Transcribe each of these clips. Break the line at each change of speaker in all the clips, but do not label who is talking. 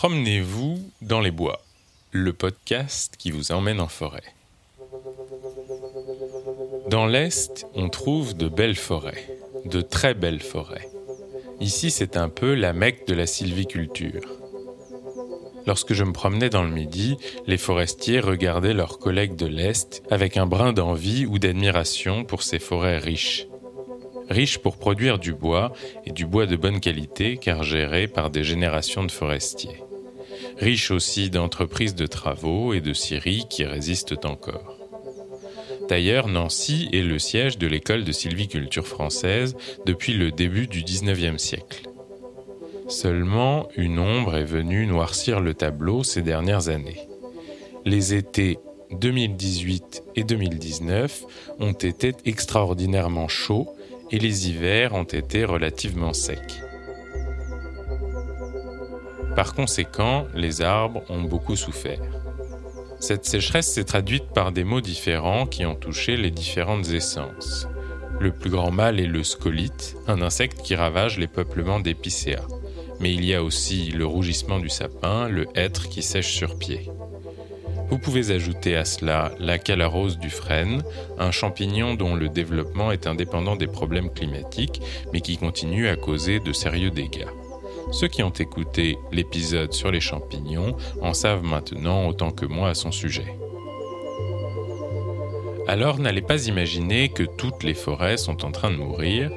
Promenez-vous dans les bois, le podcast qui vous emmène en forêt. Dans l'Est, on trouve de belles forêts, de très belles forêts. Ici, c'est un peu la mecque de la sylviculture. Lorsque je me promenais dans le Midi, les forestiers regardaient leurs collègues de l'Est avec un brin d'envie ou d'admiration pour ces forêts riches riche pour produire du bois, et du bois de bonne qualité car géré par des générations de forestiers. Riche aussi d'entreprises de travaux et de scieries qui résistent encore. D'ailleurs, Nancy est le siège de l'école de sylviculture française depuis le début du XIXe siècle. Seulement, une ombre est venue noircir le tableau ces dernières années. Les étés 2018 et 2019 ont été extraordinairement chauds et les hivers ont été relativement secs. Par conséquent, les arbres ont beaucoup souffert. Cette sécheresse s'est traduite par des maux différents qui ont touché les différentes essences. Le plus grand mal est le scolite, un insecte qui ravage les peuplements d'épicéas. Mais il y a aussi le rougissement du sapin, le hêtre qui sèche sur pied. Vous pouvez ajouter à cela la calarose du frêne, un champignon dont le développement est indépendant des problèmes climatiques, mais qui continue à causer de sérieux dégâts. Ceux qui ont écouté l'épisode sur les champignons en savent maintenant autant que moi à son sujet. Alors n'allez pas imaginer que toutes les forêts sont en train de mourir,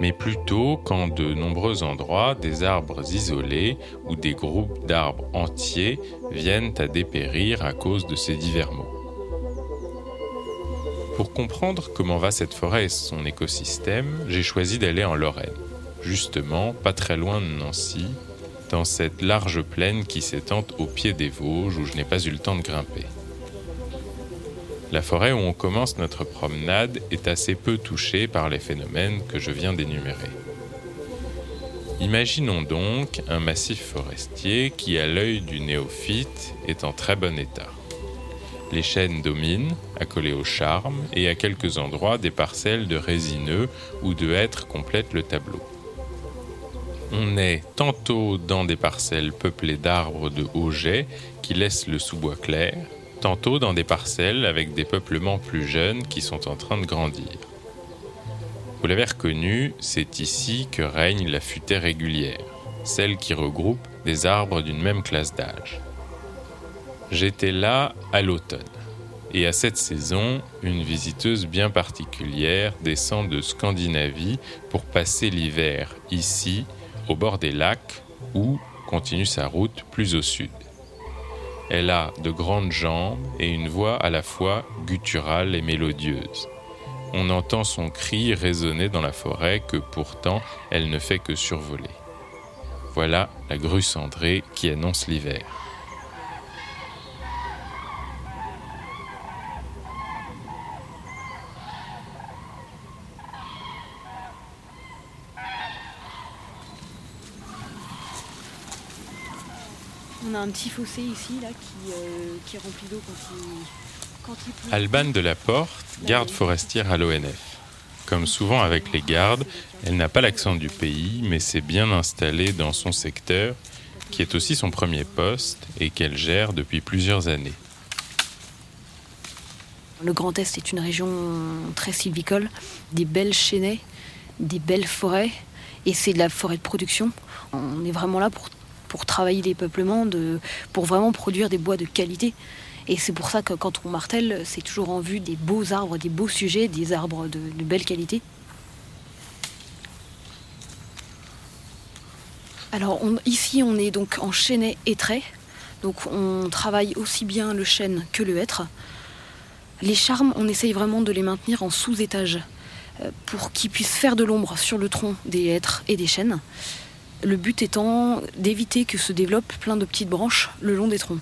mais plutôt qu'en de nombreux endroits, des arbres isolés ou des groupes d'arbres entiers viennent à dépérir à cause de ces divers maux. Pour comprendre comment va cette forêt et son écosystème, j'ai choisi d'aller en Lorraine, justement pas très loin de Nancy, dans cette large plaine qui s'étend au pied des Vosges où je n'ai pas eu le temps de grimper. La forêt où on commence notre promenade est assez peu touchée par les phénomènes que je viens d'énumérer. Imaginons donc un massif forestier qui, à l'œil du néophyte, est en très bon état. Les chênes dominent, accolés au charme, et à quelques endroits, des parcelles de résineux ou de hêtres complètent le tableau. On est tantôt dans des parcelles peuplées d'arbres de haut jet qui laissent le sous-bois clair, tantôt dans des parcelles avec des peuplements plus jeunes qui sont en train de grandir. Vous l'avez reconnu, c'est ici que règne la futaie régulière, celle qui regroupe des arbres d'une même classe d'âge. J'étais là à l'automne, et à cette saison, une visiteuse bien particulière descend de Scandinavie pour passer l'hiver ici, au bord des lacs, ou continue sa route plus au sud. Elle a de grandes jambes et une voix à la fois gutturale et mélodieuse. On entend son cri résonner dans la forêt que pourtant elle ne fait que survoler. Voilà la grue cendrée qui annonce l'hiver.
On a un petit fossé ici là, qui, euh, qui est rempli d'eau quand il, quand il pleut.
Alban de la Porte, garde forestière à l'ONF. Comme souvent avec les gardes, elle n'a pas l'accent du pays, mais s'est bien installée dans son secteur, qui est aussi son premier poste et qu'elle gère depuis plusieurs années.
Le Grand Est est une région très sylvicole, des belles chênaies, des belles forêts, et c'est de la forêt de production. On est vraiment là pour, pour travailler les peuplements, pour vraiment produire des bois de qualité. Et c'est pour ça que quand on martèle, c'est toujours en vue des beaux arbres, des beaux sujets, des arbres de, belle qualité. Alors ici, on est donc en chênaie et trait. Donc on travaille aussi bien le chêne que le hêtre. Les charmes, on essaye vraiment de les maintenir en sous-étage euh, pour qu'ils puissent faire de l'ombre sur le tronc des hêtres et des chênes. Le but étant d'éviter que se développent plein de petites branches le long des troncs.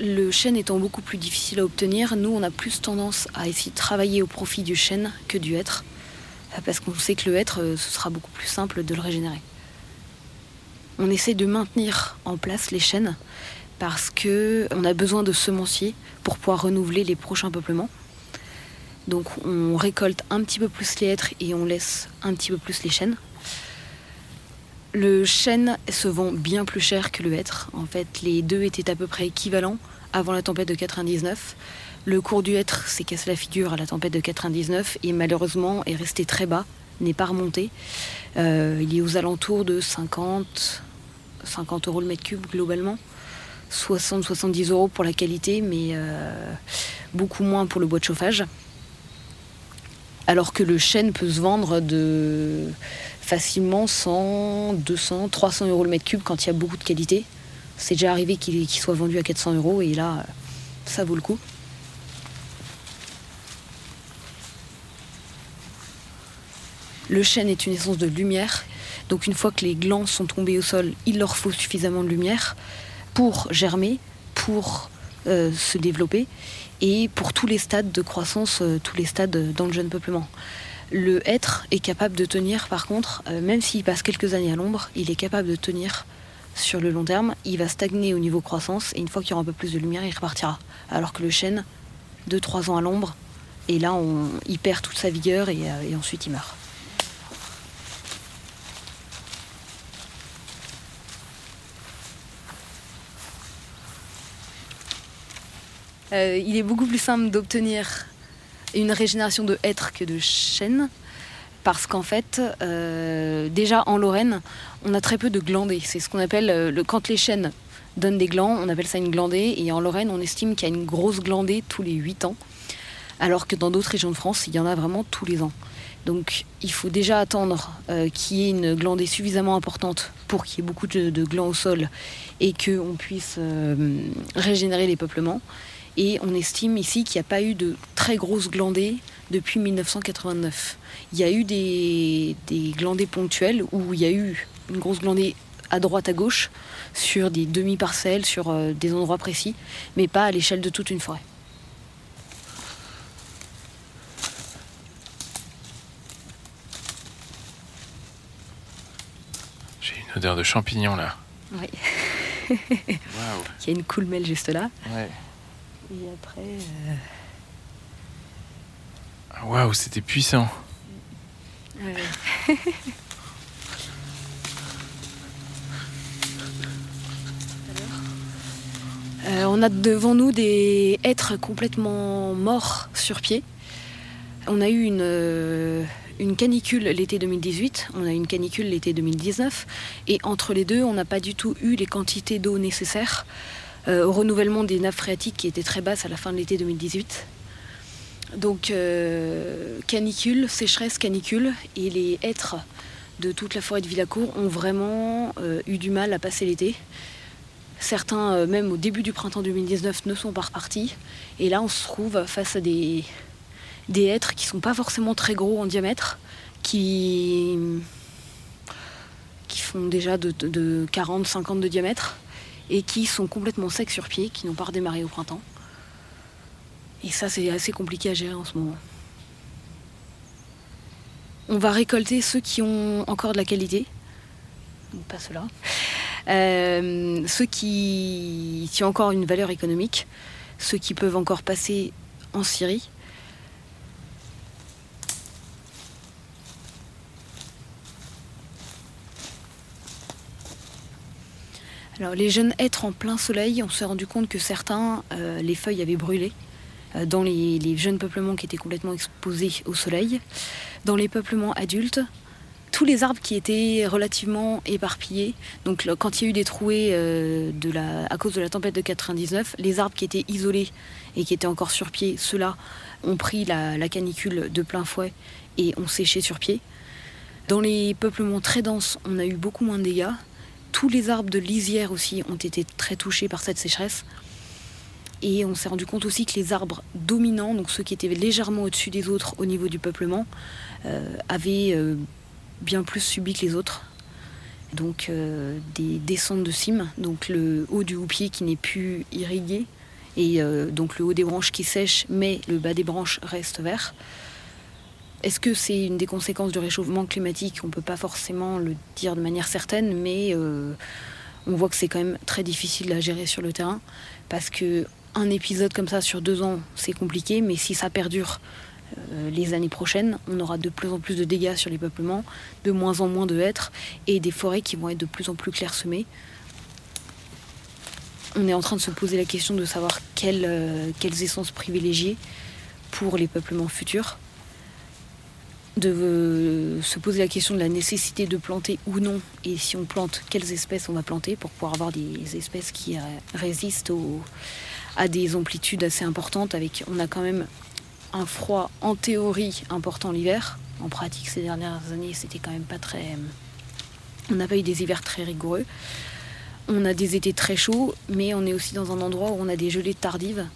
Le chêne étant beaucoup plus difficile à obtenir, nous on a plus tendance à essayer de travailler au profit du chêne que du hêtre, parce qu'on sait que le hêtre, euh, ce sera beaucoup plus simple de le régénérer. On essaie de maintenir en place les chênes parce que on a besoin de semenciers pour pouvoir renouveler les prochains peuplements. Donc on récolte un petit peu plus les hêtres et on laisse un petit peu plus les chênes. Le chêne se vend bien plus cher que le hêtre. En fait, les deux étaient à peu près équivalents avant la tempête de 99. Le cours du hêtre s'est cassé la figure à la tempête de 99 et malheureusement est resté très bas, n'est pas remonté. Euh, il est aux alentours de 50, 50 euros le mètre cube globalement. 60-70 euros pour la qualité, mais euh, beaucoup moins pour le bois de chauffage. Alors que le chêne peut se vendre de facilement 100, 200, 300 euros le mètre cube quand il y a beaucoup de qualité. C'est déjà arrivé qu'il soit vendu à 400 euros et là, ça vaut le coup. Le chêne est une essence de lumière. Donc une fois que les glands sont tombés au sol, il leur faut suffisamment de lumière pour germer, pour euh, se développer et pour tous les stades de croissance, euh, tous les stades dans le jeune peuplement. Le hêtre est capable de tenir, par contre, euh, même s'il passe quelques années à l'ombre, il est capable de tenir sur le long terme. Il va stagner au niveau croissance et une fois qu'il y aura un peu plus de lumière, il repartira. Alors que le chêne, 2-3 ans à l'ombre, et là, il perd toute sa vigueur et, euh, et ensuite il meurt. Euh, il est beaucoup plus simple d'obtenir une régénération de hêtre que de chêne. Parce qu'en fait, euh, déjà en Lorraine, on a très peu de glandés. C'est ce qu'on appelle, euh, quand les chênes donnent des glands, on appelle ça une glandée. Et en Lorraine, on estime qu'il y a une grosse glandée tous les 8 ans. Alors que dans d'autres régions de France, il y en a vraiment tous les ans. Donc il faut déjà attendre qu'il y ait une glandée suffisamment importante pour qu'il y ait beaucoup de, glands au sol et qu'on puisse régénérer les peuplements. Et on estime ici qu'il n'y a pas eu de très grosses glandées depuis 1989. Il y a eu des, des glandées ponctuelles où il y a eu une grosse glandée à droite à gauche sur des demi-parcelles, sur euh, des endroits précis, mais pas à l'échelle de toute une forêt.
J'ai une odeur de champignons là.
Oui.
Waouh.
Il y a une coulmelle juste là.
Ouais.
Et après. euh,
Ah, Waouh, c'était puissant.
ouais. Euh, on a devant nous des êtres complètement morts sur pied. On a eu une, euh, une canicule l'été 2018, on a eu une canicule l'été 2019, et entre les deux, on n'a pas du tout eu les quantités d'eau nécessaires au renouvellement des nappes phréatiques qui étaient très basses à la fin de l'été 2018. Donc euh, canicule, sécheresse, canicule, et les êtres de toute la forêt de Villacourt ont vraiment euh, eu du mal à passer l'été. Certains, euh, même au début du printemps 2019, ne sont pas repartis. Et là, on se trouve face à des, des êtres qui sont pas forcément très gros en diamètre, qui, qui font déjà de, de- de 40, 50 de diamètre, et qui sont complètement secs sur pied, qui n'ont pas redémarré au printemps. Et ça, c'est assez compliqué à gérer en ce moment. On va récolter ceux qui ont encore de la qualité, pas ceux-là. Euh, ceux qui ont encore une valeur économique, ceux qui peuvent encore passer en Syrie. Les jeunes êtres en plein soleil, on s'est rendu compte que certains, euh, les feuilles avaient brûlé euh, dans les, jeunes peuplements qui étaient complètement exposés au soleil. Dans les peuplements adultes, tous les arbres qui étaient relativement éparpillés, donc quand il y a eu des trouées euh, à cause de la tempête de 99, les arbres qui étaient isolés et qui étaient encore sur pied, ceux-là ont pris la canicule de plein fouet et ont séché sur pied. Dans les peuplements très denses, on a eu beaucoup moins de dégâts. Tous les arbres de lisière aussi ont été très touchés par cette sécheresse. Et on s'est rendu compte aussi que les arbres dominants, donc ceux qui étaient légèrement au-dessus des autres au niveau du peuplement, euh, avaient euh, bien plus subi que les autres. Donc euh, des descentes de cimes, donc le haut du houppier qui n'est plus irrigué, et donc le haut des branches qui sèche, mais le bas des branches reste vert. Est-ce que c'est une des conséquences du réchauffement climatique? On ne peut pas forcément le dire de manière certaine, mais euh, on voit que c'est quand même très difficile à gérer sur le terrain, parce que un épisode comme ça sur deux ans, c'est compliqué, mais si ça perdure euh, les années prochaines, on aura de plus en plus de dégâts sur les peuplements, de moins en moins de hêtres et des forêts qui vont être de plus en plus clairsemées. On est en train de se poser la question de savoir quelles, euh, quelles essences privilégier pour les peuplements futurs, de euh, se poser la question de la nécessité de planter ou non, et si on plante, quelles espèces on va planter pour pouvoir avoir des espèces qui résistent à des amplitudes assez importantes. Avec, on a quand même un froid en théorie important l'hiver. En pratique, ces dernières années, c'était quand même pas très. On n'a pas eu des hivers très rigoureux. On a des étés très chauds, mais on est aussi dans un endroit où on a des gelées tardives.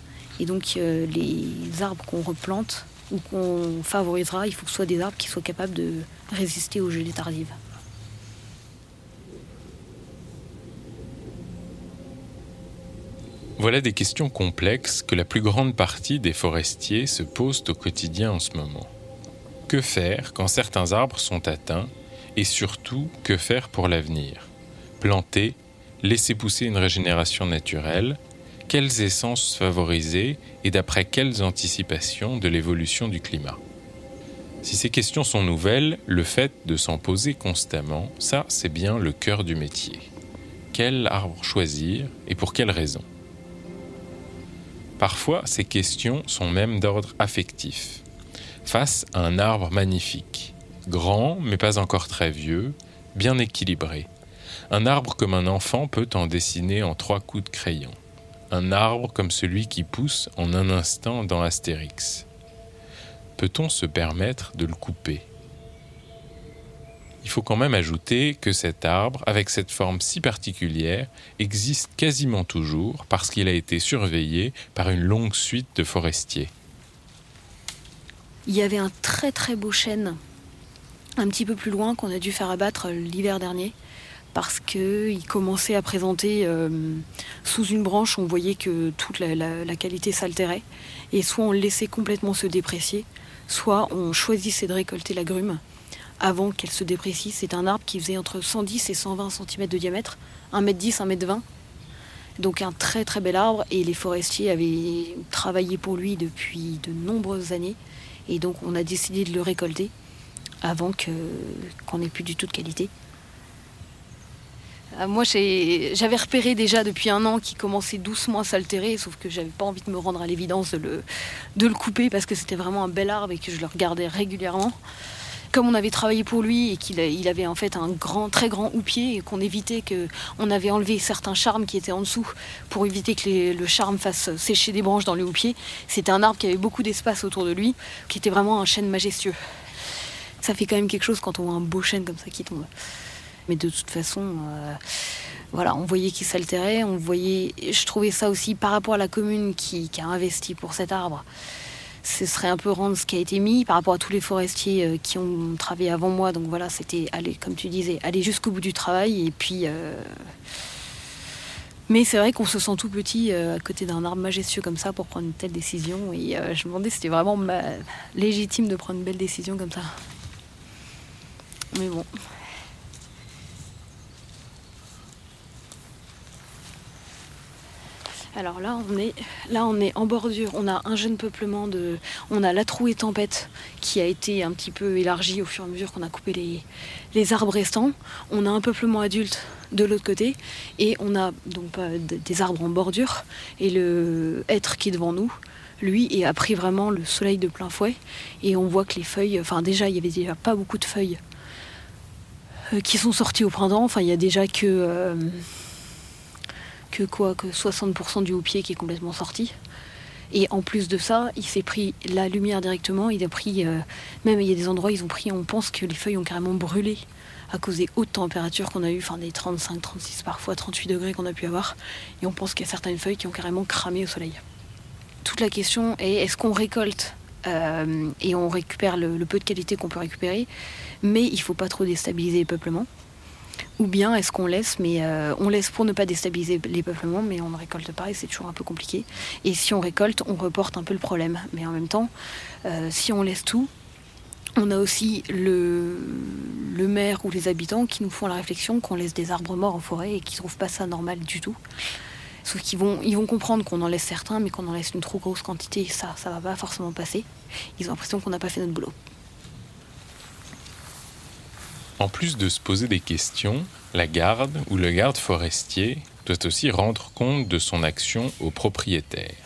Et donc, euh, les arbres qu'on replante ou qu'on favorisera, il faut que ce soit des arbres qui soient capables de résister aux gelées tardives.
Voilà des questions complexes que la plus grande partie des forestiers se posent au quotidien en ce moment. Que faire quand certains arbres sont atteints et surtout que faire pour l'avenir? Planter, laisser pousser une régénération naturelle, quelles essences favoriser et d'après quelles anticipations de l'évolution du climat Si ces questions sont nouvelles, le fait de s'en poser constamment, ça c'est bien le cœur du métier. Quel arbre choisir et pour quelles raisons Parfois, ces questions sont même d'ordre affectif. Face à un arbre magnifique, grand mais pas encore très vieux, bien équilibré. Un arbre comme un enfant peut en dessiner en trois coups de crayon. Un arbre comme celui qui pousse en un instant dans Astérix. Peut-on se permettre de le couper? Il faut quand même ajouter que cet arbre, avec cette forme si particulière, existe quasiment toujours parce qu'il a été surveillé par une longue suite de forestiers.
Il y avait un très très beau chêne un petit peu plus loin qu'on a dû faire abattre l'hiver dernier parce qu'il commençait à présenter euh, sous une branche, on voyait que toute la, qualité s'altérait et soit on le laissait complètement se déprécier, soit on choisissait de récolter la grume avant qu'elle se déprécie. C'est un arbre qui faisait entre 110 et 120 cm de diamètre, 1m10, 1m20. Donc un très très bel arbre et les forestiers avaient travaillé pour lui depuis de nombreuses années et donc on a décidé de le récolter avant qu'on n'ait plus du tout de qualité. Euh, moi j'avais repéré déjà depuis un an qu'il commençait doucement à s'altérer, sauf que j'avais pas envie de me rendre à l'évidence de le, couper parce que c'était vraiment un bel arbre et que je le regardais régulièrement comme on avait travaillé pour lui et qu'il il avait en fait un grand, très grand houppier et qu'on évitait que, on avait enlevé certains charmes qui étaient en dessous pour éviter que le charme fasse sécher des branches dans le houppier. C'était un arbre qui avait beaucoup d'espace autour de lui, qui était vraiment un chêne majestueux. Ça fait quand même quelque chose quand on voit un beau chêne comme ça qui tombe. Mais de toute façon, euh, voilà, on voyait qu'il s'altérait, on. Je trouvais ça aussi par rapport à la commune qui a investi pour cet arbre ce serait un peu rendre ce qui a été mis par rapport à tous les forestiers euh, qui ont travaillé avant moi. Donc voilà, c'était aller, comme tu disais, aller jusqu'au bout du travail. Et puis. Euh, mais c'est vrai qu'on se sent tout petit à côté d'un arbre majestueux comme ça pour prendre une telle décision. Et je me demandais si c'était vraiment légitime de prendre une belle décision comme ça. Mais bon, Alors là, on est là, on est en bordure. On a un jeune peuplement de, on a la trouée tempête qui a été un petit peu élargie au fur et à mesure qu'on a coupé les, arbres restants. On a un peuplement adulte de l'autre côté et on a donc des arbres en bordure et le être qui est devant nous. Lui a pris vraiment le soleil de plein fouet et on voit que les feuilles, enfin déjà il y avait déjà pas beaucoup de feuilles euh, qui sont sorties au printemps. Enfin il y a déjà que euh, que quoi que 60% du houppier qui est complètement sorti. Et en plus de ça, il s'est pris la lumière directement. Il a pris, euh, même il y a des endroits, ils ont pris, on pense que les feuilles ont carrément brûlé à cause des hautes températures qu'on a eues, enfin des 35, 36, parfois 38 degrés qu'on a pu avoir. Et on pense qu'il y a certaines feuilles qui ont carrément cramé au soleil. Toute la question est est-ce qu'on récolte euh, et on récupère le, le peu de qualité qu'on peut récupérer, mais il faut pas trop déstabiliser les peuplements. Ou bien est-ce qu'on laisse, mais euh, on laisse pour ne pas déstabiliser les peuplements, mais on ne récolte pas et c'est toujours un peu compliqué. Et si on récolte, on reporte un peu le problème. Mais en même temps, euh, si on laisse tout, on a aussi le, maire ou les habitants qui nous font la réflexion qu'on laisse des arbres morts en forêt et qui ne trouvent pas ça normal du tout. Sauf qu'ils vont, ils vont comprendre qu'on en laisse certains, mais qu'on en laisse une trop grosse quantité, ça, ça va pas forcément passer. Ils ont l'impression qu'on n'a pas fait notre boulot.
En plus de se poser des questions, la garde ou le garde forestier doit aussi rendre compte de son action au propriétaire.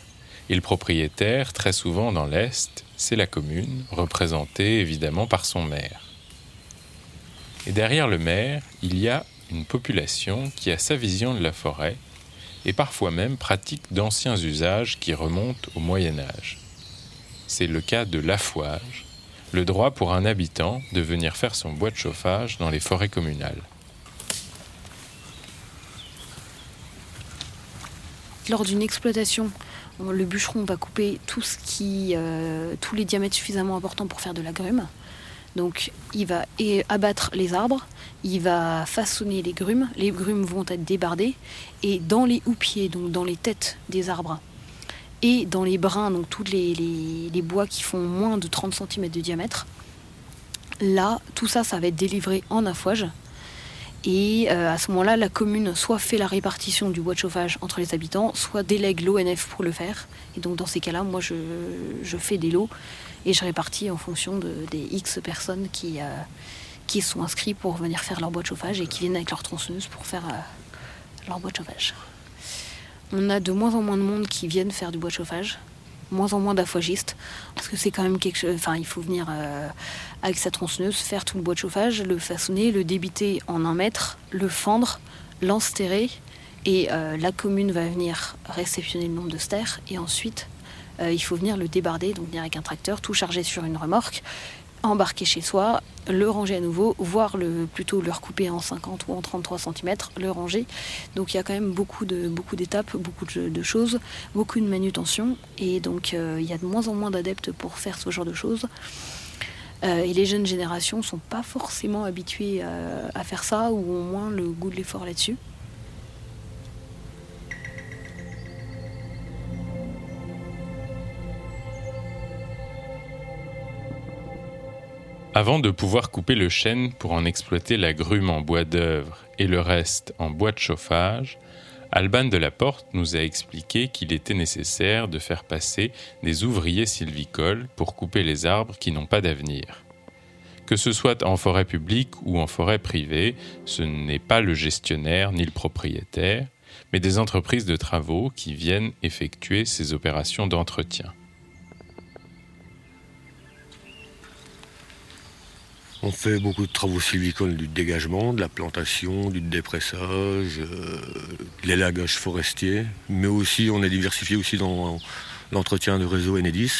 Et le propriétaire, très souvent dans l'Est, c'est la commune, représentée évidemment par son maire. Et derrière le maire, il y a une population qui a sa vision de la forêt et parfois même pratique d'anciens usages qui remontent au Moyen Âge. C'est le cas de l'affouage, le droit pour un habitant de venir faire son bois de chauffage dans les forêts communales.
Lors d'une exploitation, le bûcheron va couper tout ce qui, euh, tous les diamètres suffisamment importants pour faire de la grume. Donc il va abattre les arbres, il va façonner les grumes, les grumes vont être débardées et dans les houppiers, donc dans les têtes des arbres et dans les brins, donc tous les, bois qui font moins de 30 cm de diamètre, là tout ça ça va être délivré en affouage et euh, à ce moment-là, la commune soit fait la répartition du bois de chauffage entre les habitants, soit délègue l'ONF pour le faire. Et donc dans ces cas-là, moi je, fais des lots et je répartis en fonction des X personnes qui, euh, qui sont inscrits pour venir faire leur bois de chauffage et qui viennent avec leur tronçonneuse pour faire euh, leur bois de chauffage. On a de moins en moins de monde qui viennent faire du bois de chauffage. Moins en moins d'affouagistes, parce que c'est quand même quelque chose. Enfin, il faut venir euh, avec sa tronçonneuse, faire tout le bois de chauffage, le façonner, le débiter en un mètre, le fendre, l'ensterrer, et euh, la commune va venir réceptionner le nombre de stères, et ensuite euh, il faut venir le débarder, donc venir avec un tracteur, tout chargé sur une remorque, embarquer chez soi, le ranger à nouveau, voire le, plutôt le recouper en 50 ou en 33 cm, le ranger. Donc il y a quand même beaucoup d'étapes, beaucoup de, choses, beaucoup de manutention et donc euh, il y a de moins en moins d'adeptes pour faire ce genre de choses. Euh, et les jeunes générations sont pas forcément habituées euh, à faire ça ou au moins le goût de l'effort là-dessus.
Avant de pouvoir couper le chêne pour en exploiter la grume en bois d'œuvre et le reste en bois de chauffage, Alban de la Porte nous a expliqué qu'il était nécessaire de faire passer des ouvriers sylvicoles pour couper les arbres qui n'ont pas d'avenir. Que ce soit en forêt publique ou en forêt privée, ce n'est pas le gestionnaire ni le propriétaire, mais des entreprises de travaux qui viennent effectuer ces opérations d'entretien.
On fait beaucoup de travaux sylvicoles, du dégagement, de la plantation, du dépressage, euh, de l'élagage forestier, mais aussi on est diversifié aussi dans l'entretien de réseau Enedis,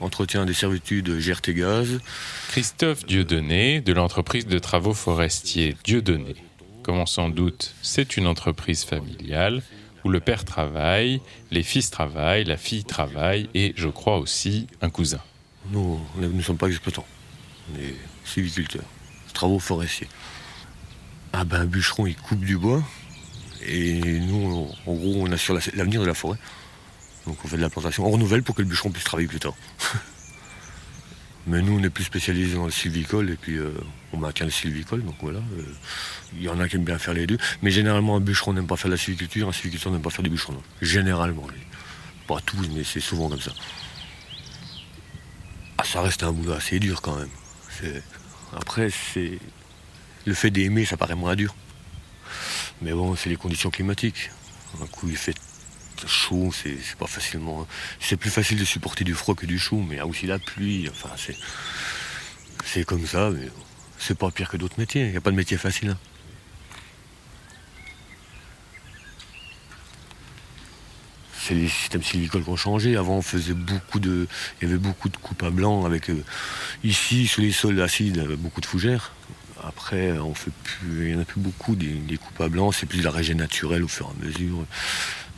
entretien des servitudes GRT Gaz.
Christophe Dieudonné de l'entreprise de travaux forestiers Dieudonné. Comme on s'en doute, c'est une entreprise familiale où le père travaille, les fils travaillent, la fille travaille et je crois aussi un cousin.
Nous, nous ne sommes pas exploitants sylviculteur, travaux forestiers. Ah ben un bûcheron il coupe du bois et nous en gros on assure l'avenir de la forêt. Donc on fait de la plantation, on renouvelle pour que le bûcheron puisse travailler plus tard. Mais nous on est plus spécialisés dans le sylvicole et puis euh, on maintient le sylvicole, donc voilà. Euh, il y en a qui aiment bien faire les deux. Mais généralement un bûcheron n'aime pas faire de la sylviculture, un sylviculteur n'aime pas faire du bûcheron. Généralement. Pas tous, mais c'est souvent comme ça. Ah, ça reste un boulot assez dur quand même. Après, c'est le fait d'aimer, ça paraît moins dur. Mais bon, c'est les conditions climatiques. Un coup, il fait chaud, c'est pas facilement. C'est plus facile de supporter du froid que du chaud, mais il y a aussi la pluie. Enfin, c'est c'est comme ça, mais c'est pas pire que d'autres métiers. Il n'y a pas de métier facile. Hein. C'est les systèmes sylvicoles qui ont changé. Avant, on faisait beaucoup de, il y avait beaucoup de coupes à blanc avec euh, ici sur les sols acides beaucoup de fougères. Après, on fait plus, il n'y en a plus beaucoup des, coupes à blanc. C'est plus de la régène naturelle au fur et à mesure.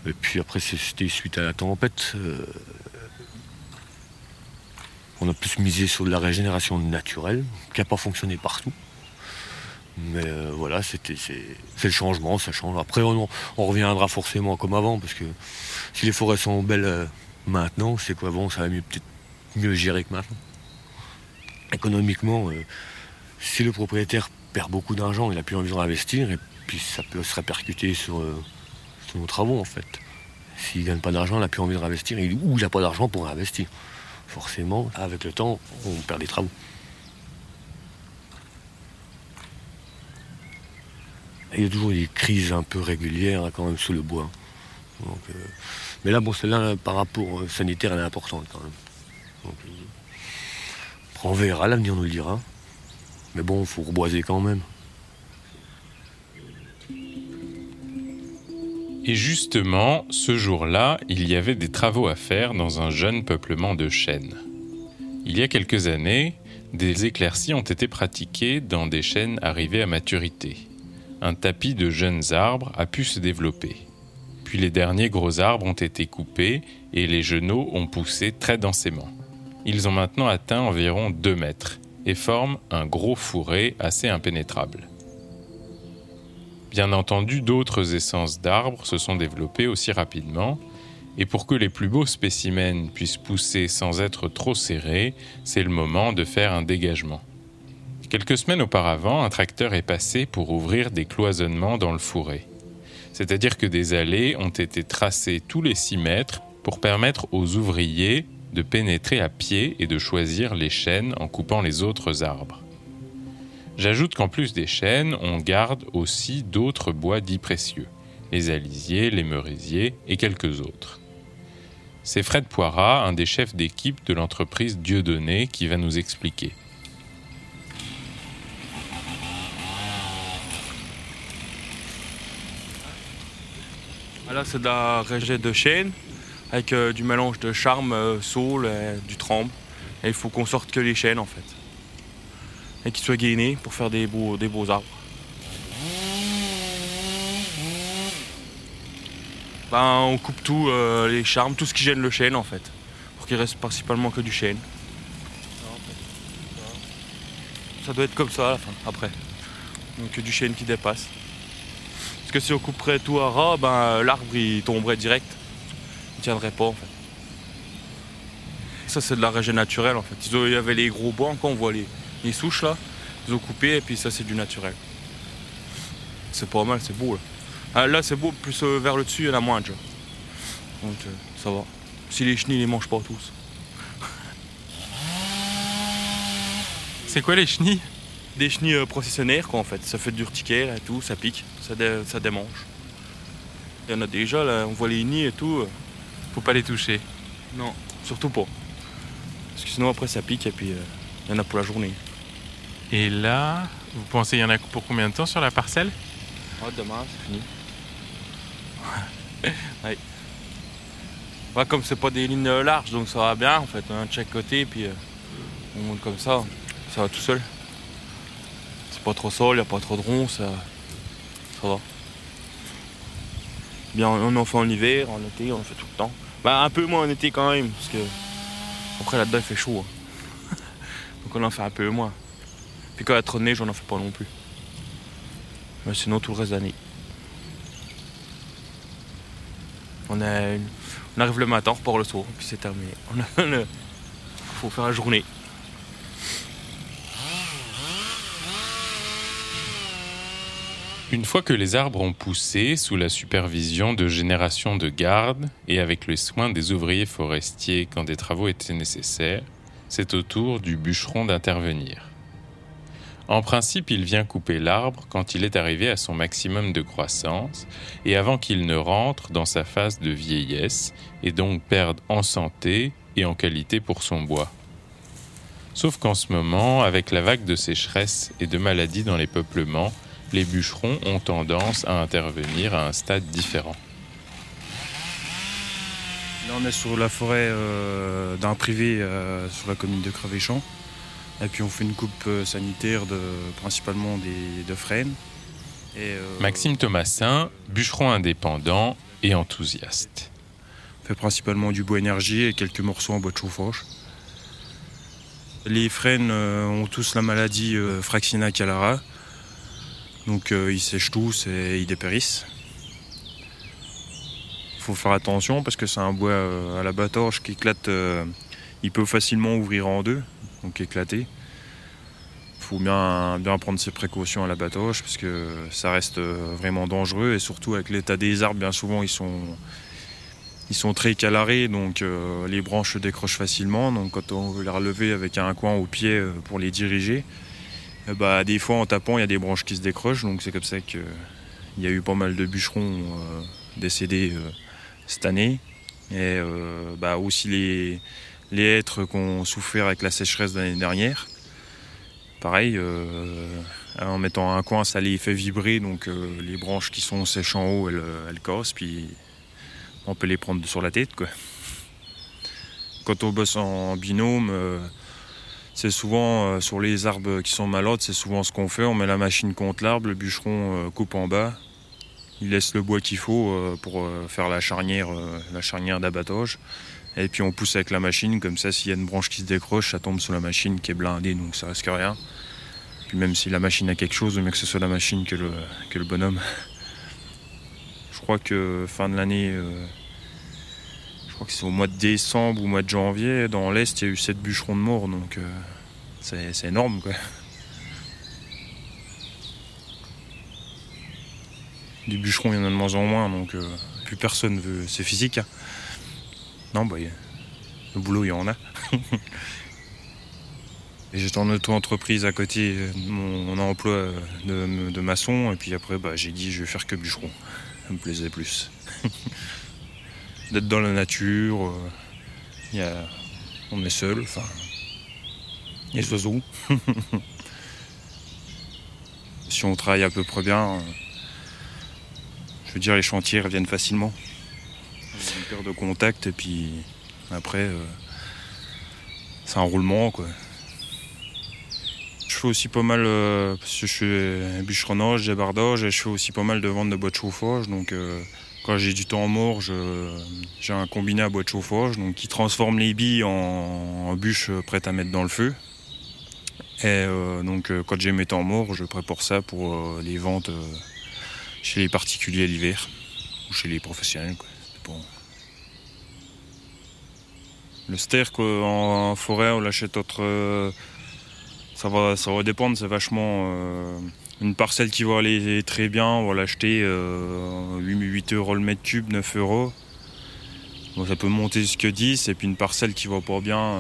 Et puis après, c'était suite à la tempête. Euh, on a plus misé sur de la régénération naturelle, qui n'a pas fonctionné partout. Mais euh, voilà, c'est le changement, ça change. Après, on, reviendra forcément comme avant, parce que si les forêts sont belles euh, maintenant, c'est qu'avant, ça va peut-être mieux gérer que maintenant. Économiquement, euh, si le propriétaire perd beaucoup d'argent, il n'a plus envie d'investir, et puis ça peut se répercuter sur, nos travaux en fait. S'il ne gagne pas d'argent, il n'a plus envie de réinvestir, ou il n'a pas d'argent pour réinvestir. Forcément, avec le temps, on perd des travaux. Il y a toujours des crises un peu régulières quand même sous le bois. Euh, mais là, bon, celle-là, par rapport au sanitaire, elle est importante quand même. Euh, on verra, l'avenir nous le dira. Mais bon, il faut reboiser quand même.
Et justement, ce jour-là, il y avait des travaux à faire dans un jeune peuplement de chênes. Il y a quelques années, des éclaircies ont été pratiquées dans des chênes arrivés à maturité. Un tapis de jeunes arbres a pu se développer. Puis les derniers gros arbres ont été coupés et les genoux ont poussé très densément. Ils ont maintenant atteint environ 2 mètres et forment un gros fourré assez impénétrable. Bien entendu, d'autres essences d'arbres se sont développées aussi rapidement, et pour que les plus beaux spécimens puissent pousser sans être trop serrés, c'est le moment de faire un dégagement. Quelques semaines auparavant, un tracteur est passé pour ouvrir des cloisonnements dans le fourré. C'est-à-dire que des allées ont été tracées tous les 6 mètres pour permettre aux ouvriers de pénétrer à pied et de choisir les chênes en coupant les autres arbres. J'ajoute qu'en plus des chênes, on garde aussi d'autres bois dits précieux, les alisiers, les merisiers et quelques autres. C'est Fred Poirat, un des chefs d'équipe de l'entreprise Dieudonné, qui va nous expliquer.
Là, c'est de la de chêne avec euh, du mélange de charme, euh, saule, du tremble. Et il faut qu'on sorte que les chênes en fait et qu'ils soient gainés pour faire des beaux, des beaux arbres. Ben, on coupe tout, euh, les charmes, tout ce qui gêne le chêne en fait, pour qu'il reste principalement que du chêne. Ça doit être comme ça à la fin, après. Donc du chêne qui dépasse. Que si on couperait tout à ras, ben, l'arbre il tomberait direct. Il tiendrait pas en fait. Ça c'est de la région naturelle en fait. Il y avait les gros bois, quand on voit les, les souches là, ils ont coupé et puis ça c'est du naturel. C'est pas mal, c'est beau là. Ah, là c'est beau, plus euh, vers le dessus il y en a moins déjà. Donc euh, ça va. Si les chenilles les mangent pas tous.
C'est quoi les chenilles?
Des chenilles euh, processionnaires quoi en fait. Ça fait du urticaire et tout, ça pique, ça, ça démange. Il y en a déjà là, on voit les nids et tout.
Faut pas les toucher.
Non, surtout pas. Parce que sinon après ça pique et puis il y en a pour la journée.
Et là, vous pensez qu'il y en a pour combien de temps sur la parcelle?
Oh, Demain, c'est fini. ouais. ouais. comme c'est pas des lignes larges, donc ça va bien en fait, un de chaque côté, puis euh, on monte comme ça, ça va tout seul. C'est pas trop sol, il a pas trop de rond, ça, va. Bien, on en fait en hiver, en été, on en fait tout le temps. Bah, un peu moins en été quand même, parce que après là-dedans il fait chaud. Hein. donc on en fait un peu moins. Puis quand il y a trop de neige, on n'en fait pas non plus. Mais sinon, tout le reste de l'année. On, on arrive le matin, on repart le soir, puis c'est terminé. Il faut faire la journée.
Une fois que les arbres ont poussé sous la supervision de générations de gardes et avec le soin des ouvriers forestiers quand des travaux étaient nécessaires, c'est au tour du bûcheron d'intervenir. En principe, il vient couper l'arbre quand il est arrivé à son maximum de croissance et avant qu'il ne rentre dans sa phase de vieillesse et donc perde en santé et en qualité pour son bois. Sauf qu'en ce moment, avec la vague de sécheresse et de maladies dans les peuplements, les bûcherons ont tendance à intervenir à un stade différent.
Là, on est sur la forêt euh, d'un privé euh, sur la commune de Crevéchamp. Et puis on fait une coupe euh, sanitaire de, principalement des, de frênes.
Euh, Maxime Thomasin, bûcheron indépendant et enthousiaste.
On fait principalement du bois énergie et quelques morceaux en bois de chauffage. Les frênes ont tous la maladie Fraxina calara. Donc ils sèchent tous et ils dépérissent. Il faut faire attention parce que c'est un bois à la batorge qui éclate. il peut facilement ouvrir en deux donc éclaté. faut bien, prendre ses précautions à l'abattage parce que ça reste vraiment dangereux et surtout avec l'état des arbres, bien souvent ils sont, ils sont très calarés donc les branches décrochent facilement. Donc quand on veut les relever avec un coin au pied pour les diriger, bah, des fois en tapant il y a des branches qui se décrochent donc c'est comme ça qu'il y a eu pas mal de bûcherons décédés cette année. Et bah, aussi les, les hêtres qu'on souffert avec la sécheresse de l'année dernière. Pareil, euh, en mettant un coin, ça les fait vibrer, donc euh, les branches qui sont sèches en haut, elles, elles cassent, puis on peut les prendre sur la tête. Quoi. Quand on bosse en binôme, euh, c'est souvent sur les arbres qui sont malades, c'est souvent ce qu'on fait. On met la machine contre l'arbre, le bûcheron coupe en bas, il laisse le bois qu'il faut pour faire la charnière, la charnière d'abattage. Et puis on pousse avec la machine, comme ça s'il y a une branche qui se décroche, ça tombe sur la machine qui est blindée, donc ça risque rien. Puis même si la machine a quelque chose, mieux que ce soit la machine que le, bonhomme. Je crois que fin de l'année, euh, crois que c'est au mois de décembre ou au mois de janvier, dans l'Est, il y a eu 7 bûcherons de mort, donc euh, c'est énorme quoi. Du bûcheron, il y en a de moins en moins, donc euh, plus personne veut. C'est physique. Hein. Non, bah, le boulot, il y en a. J'étais en auto-entreprise à côté de mon, emploi de, maçon, et puis après, bah, j'ai dit je vais faire que bûcheron. Ça me plaisait plus. D'être dans la nature, euh, y a, on est seul, enfin, les oiseaux. si on travaille à peu près bien, je veux dire, les chantiers reviennent facilement de contact et puis après euh, c'est un roulement quoi. Je fais aussi pas mal euh, parce que je suis bûcheronnage, débardage et je fais aussi pas mal de ventes de bois de chauffage donc euh, quand j'ai du temps mort, j'ai un combiné à bois de chauffage donc qui transforme les billes en, bûches prêtes à mettre dans le feu. Et donc quand j'ai mes temps morts, je prépare ça pour les ventes chez les particuliers l'hiver ou chez les professionnels. Le ster en forêt, on l'achète autre. Euh, ça va, ça va dépendre, c'est vachement. Euh, une parcelle qui va aller très bien, on va l'acheter 8, euh, euros le mètre cube, 9 euros. ça peut monter jusqu'à 10, et puis une parcelle qui va pas bien,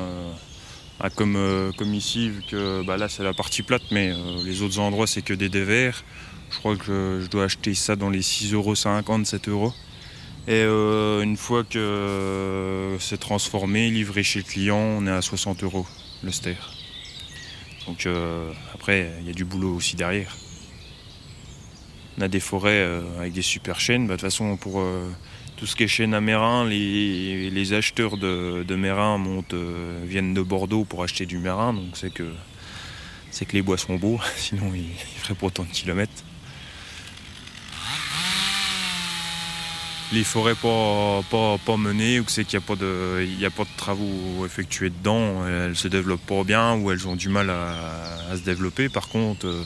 comme, comme ici, vu que bah là c'est la partie plate, mais les autres endroits c'est que des dévers. Je crois que je dois acheter ça dans les 6,50 euros, 7 euros. Et euh, une fois que c'est transformé, livré chez le client, on est à 60 euros le ster. Donc euh, après, il y a du boulot aussi derrière. On a des forêts euh, avec des super chaînes. Bah, de toute façon, pour tout ce qui est chaîne à Mérin, les, acheteurs de, de Mérin montent, viennent de Bordeaux pour acheter du Mérin. Donc c'est que, c'est que les bois sont beaux, sinon ils, ils feraient pas autant de kilomètres. les forêts pas, menées ou que c'est qu'il n'y a, pas de, travaux effectués dedans, elles se développent pas bien ou elles ont du mal à, se développer. Par contre, euh,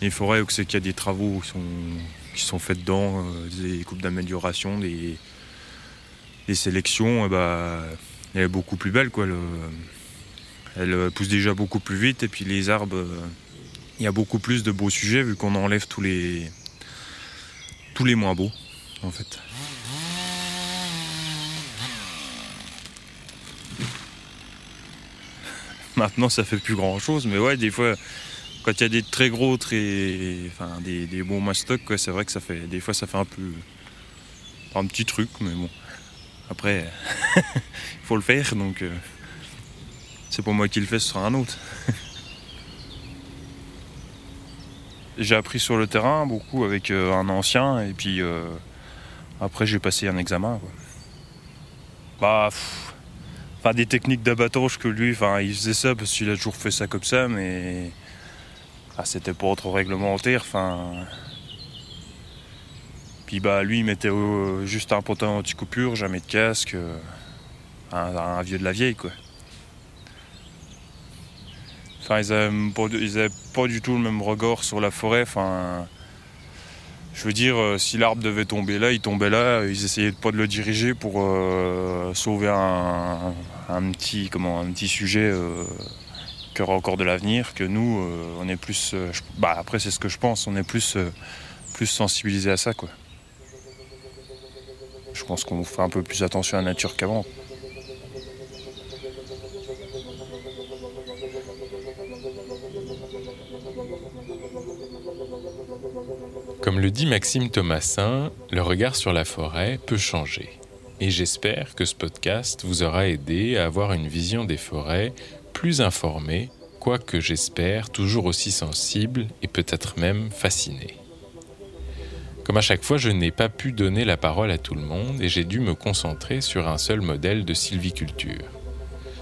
les forêts où c'est qu'il y a des travaux qui sont, qui sont faits dedans, euh, des coupes d'amélioration, des, sélections, et eh ben, elle est beaucoup plus belle. Quoi, elle pousse déjà beaucoup plus vite et puis les arbres, il y a beaucoup plus de beaux sujets vu qu'on enlève tous les, tous les moins beaux en fait. Maintenant, ça fait plus grand chose, mais ouais, des fois, quand il y a des très gros, très, enfin, des, bons mastocs, c'est vrai que ça fait, des fois, ça fait un peu, un petit truc, mais bon. Après, il faut le faire, donc euh, c'est pas moi qui le fais, ce sera un autre. J'ai appris sur le terrain beaucoup avec euh, un ancien, et puis euh, après, j'ai passé un examen. Bah, enfin, des techniques d'abattage que lui, enfin, il faisait ça parce qu'il a toujours fait ça comme ça, mais ah, c'était pas trop réglementaire. Enfin, puis bah, lui, il mettait euh, juste un potin anti-coupure, jamais de casque, euh, un, vieux de la vieille, quoi. Enfin, ils avaient, pas, du tout le même regard sur la forêt. Enfin, je veux dire, euh, si l'arbre devait tomber là, il tombait là, ils essayaient pas de le diriger pour sauver un, petit, comment, un petit sujet qu'il y aura encore de l'avenir, que nous, euh, on est plus. Euh, bah, après, c'est ce que je pense, on est plus, euh, plus sensibilisé à ça, quoi. Je pense qu'on fait un peu plus attention à la nature qu'avant.
Comme le dit Maxime Thomasin, le regard sur la forêt peut changer. Et j'espère que ce podcast vous aura aidé à avoir une vision des forêts plus informée, quoique j'espère toujours aussi sensible et peut-être même fasciné. Comme à chaque fois, je n'ai pas pu donner la parole à tout le monde et j'ai dû me concentrer sur un seul modèle de sylviculture,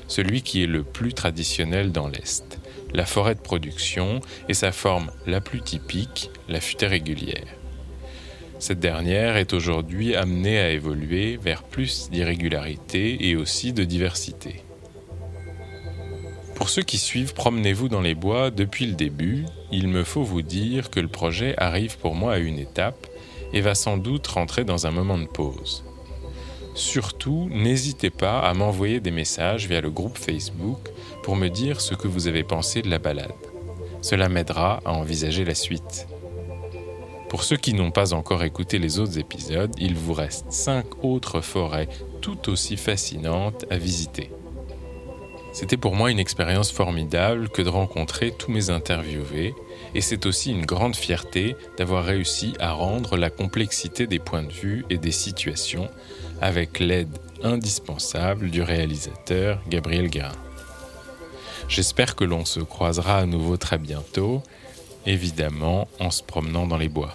celui qui est le plus traditionnel dans l'Est, la forêt de production et sa forme la plus typique, la futaie régulière. Cette dernière est aujourd'hui amenée à évoluer vers plus d'irrégularité et aussi de diversité. Pour ceux qui suivent Promenez-vous dans les bois depuis le début, il me faut vous dire que le projet arrive pour moi à une étape et va sans doute rentrer dans un moment de pause. Surtout, n'hésitez pas à m'envoyer des messages via le groupe Facebook pour me dire ce que vous avez pensé de la balade. Cela m'aidera à envisager la suite. Pour ceux qui n'ont pas encore écouté les autres épisodes, il vous reste 5 autres forêts tout aussi fascinantes à visiter. C'était pour moi une expérience formidable que de rencontrer tous mes interviewés, et c'est aussi une grande fierté d'avoir réussi à rendre la complexité des points de vue et des situations avec l'aide indispensable du réalisateur Gabriel Guérin. J'espère que l'on se croisera à nouveau très bientôt, évidemment en se promenant dans les bois.